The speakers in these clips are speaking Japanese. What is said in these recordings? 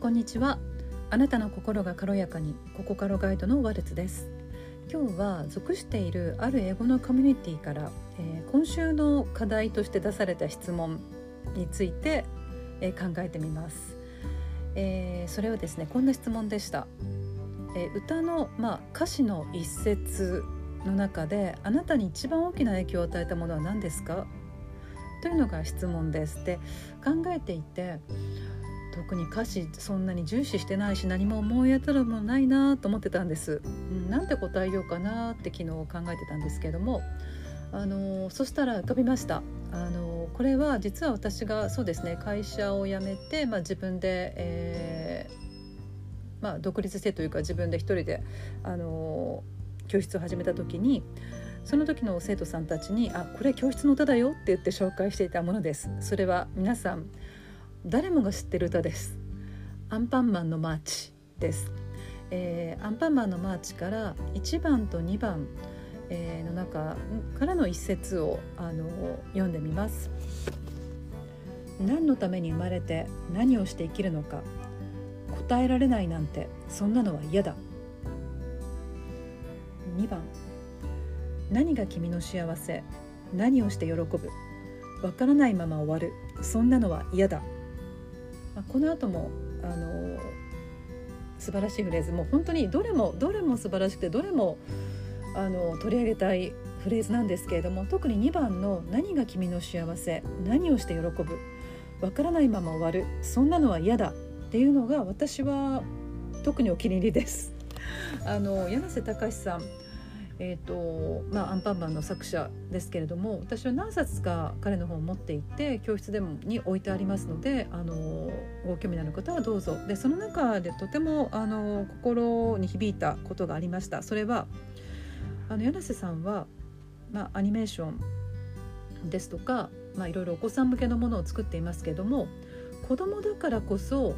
こんにちは。あなたの心が軽やかにココカロガイドのワルツです。今日は属しているある英語のコミュニティから、えー、今週の課題として出された質問について、えー、考えてみます、えー、それはですねこんな質問でした、え歌の、まあ、歌詞の一節の中であなたに一番大きな影響を与えたものは何ですか？というのが質問です。で考えていて特に歌詞そんなに重視してないし何も思い当たるものないなと思ってたんです、うん、なんて答えようかなって昨日考えてたんですけども。あのそしたら浮かびました。あのこれは実は私がそうですね会社を辞めて、まあ、自分で、えー、まあ、独立してというか自分で一人であの教室を始めた時にその時の生徒さんたちに「あこれ教室の歌だよ」って言って紹介していたものです。それは皆さん誰もが知ってる歌です。アンパンマンのマーチです、えー、アンパンマンのマーチから1番と2番、えー、の中からの一節をあの読んでみます。何のために生まれて何をして生きるのか答えられないなんてそんなのは嫌だ。2番。何が君の幸せ何をして喜ぶわからないまま終わるそんなのは嫌だ。まあ、この後もあの素晴らしいフレーズもう本当にどれもどれも素晴らしくてどれもあの取り上げたいフレーズなんですけれども特に2番の「何が君の幸せ何をして喜ぶわからないまま終わるそんなのは嫌だ」っていうのが私は特にお気に入りです。あの柳瀬隆さんえーとまあ、アンパンマンの作者ですけれども私は何冊か彼の本を持っていて教室でもに置いてありますのであのご興味のある方はどうぞ。でその中でとてもあの心に響いたことがありました。それはあの柳瀬さんは、まあ、アニメーションですとか、まあ、いろいろお子さん向けのものを作っていますけれども子供だからこそ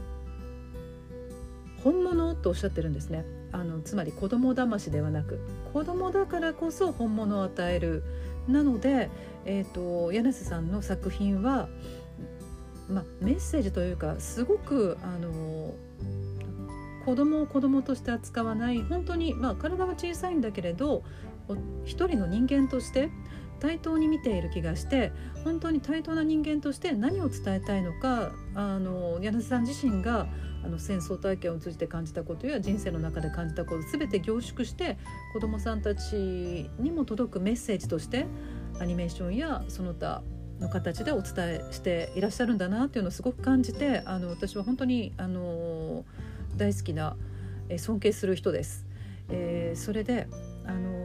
本物とおっしゃってるんですね。あのつまり子供騙しではなく子供だからこそ本物を与える。なので、えーと、柳瀬さんの作品は、まメッセージというかすごくあの子供を子供として扱わない。本当に、まあ、体は小さいんだけれど一人の人間として対等に見ている気がして本当に対等な人間として何を伝えたいのかあの柳瀬さん自身があの戦争体験を通じて感じたことや人生の中で感じたこと全て凝縮して子どもさんたちにも届くメッセージとしてアニメーションやその他の形でお伝えしていらっしゃるんだなっていうのをすごく感じてあの私は本当にあの大好きな尊敬する人です。えー、それであの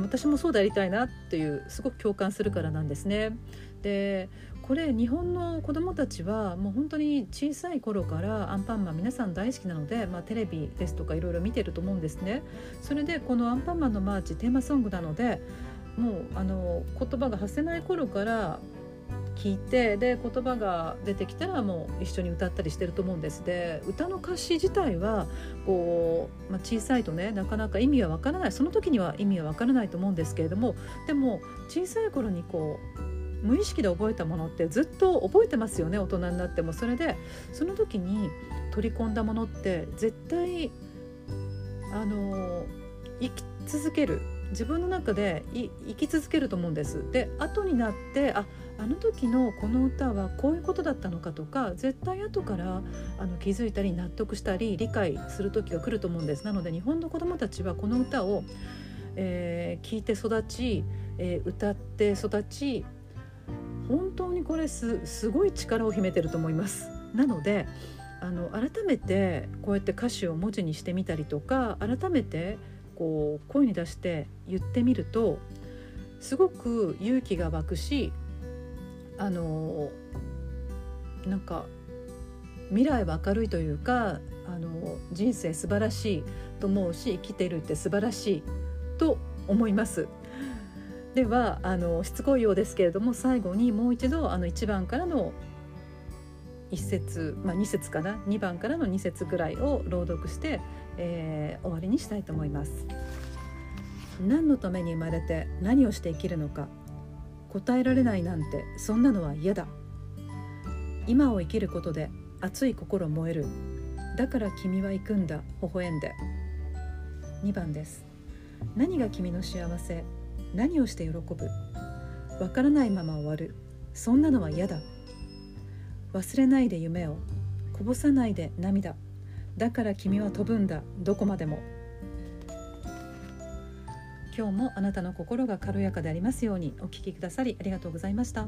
私もそうでありたいなっていうすごく共感するからなんですね。でこれ日本の子どもたちはもう本当に小さい頃からアンパンマン皆さん大好きなので、まあ、テレビですとかいろいろ見てると思うんですね。それでこの「アンパンマンのマーチ」テーマソングなのでもうあの言葉が発せない頃から聞いてで言葉が出てきたらもう一緒に歌ったりしてると思うんです。で歌の歌詞自体はこう、まあ、小さいとねなかなか意味はわからない。その時には意味はわからないと思うんですけれどもでも小さい頃にこう無意識で覚えたものってずっと覚えてますよね大人になっても。それでその時に取り込んだものって絶対あの生き続ける。自分の中で生き続けると思うんです。で後になってああの時のこの歌はこういうことだったのかとか絶対後からあの気づいたり納得したり理解する時が来ると思うんですなので日本の子どもたちはこの歌を、えー、聞いて育ち、えー、歌って育ち本当にこれすすごい力を秘めてると思います。なのであの改めてこうやって歌詞を文字にしてみたりとか改めてこう声に出して言ってみるとすごく勇気が湧くしあのなんか未来は明るいというかあの人生素晴らしいと思うし生きてるって素晴らしいと思います。ではあのしつこいようですけれども最後にもう一度あの1番からの1節、まあ、2節かな？2番からの2節ぐらいを朗読して、えー、終わりにしたいと思います。何のために生まれて何をして生きるのか答えられないなんてそんなのは嫌だ。今を生きることで熱い心燃える。だから君は行くんだ微笑んで。2番です。何が君の幸せ何をして喜ぶ。わからないまま終わる。そんなのは嫌だ。忘れないで夢をこぼさないで涙。だから君は飛ぶんだどこまでも。今日もあなたの心が軽やかでありますようにお聞きくださりありがとうございました。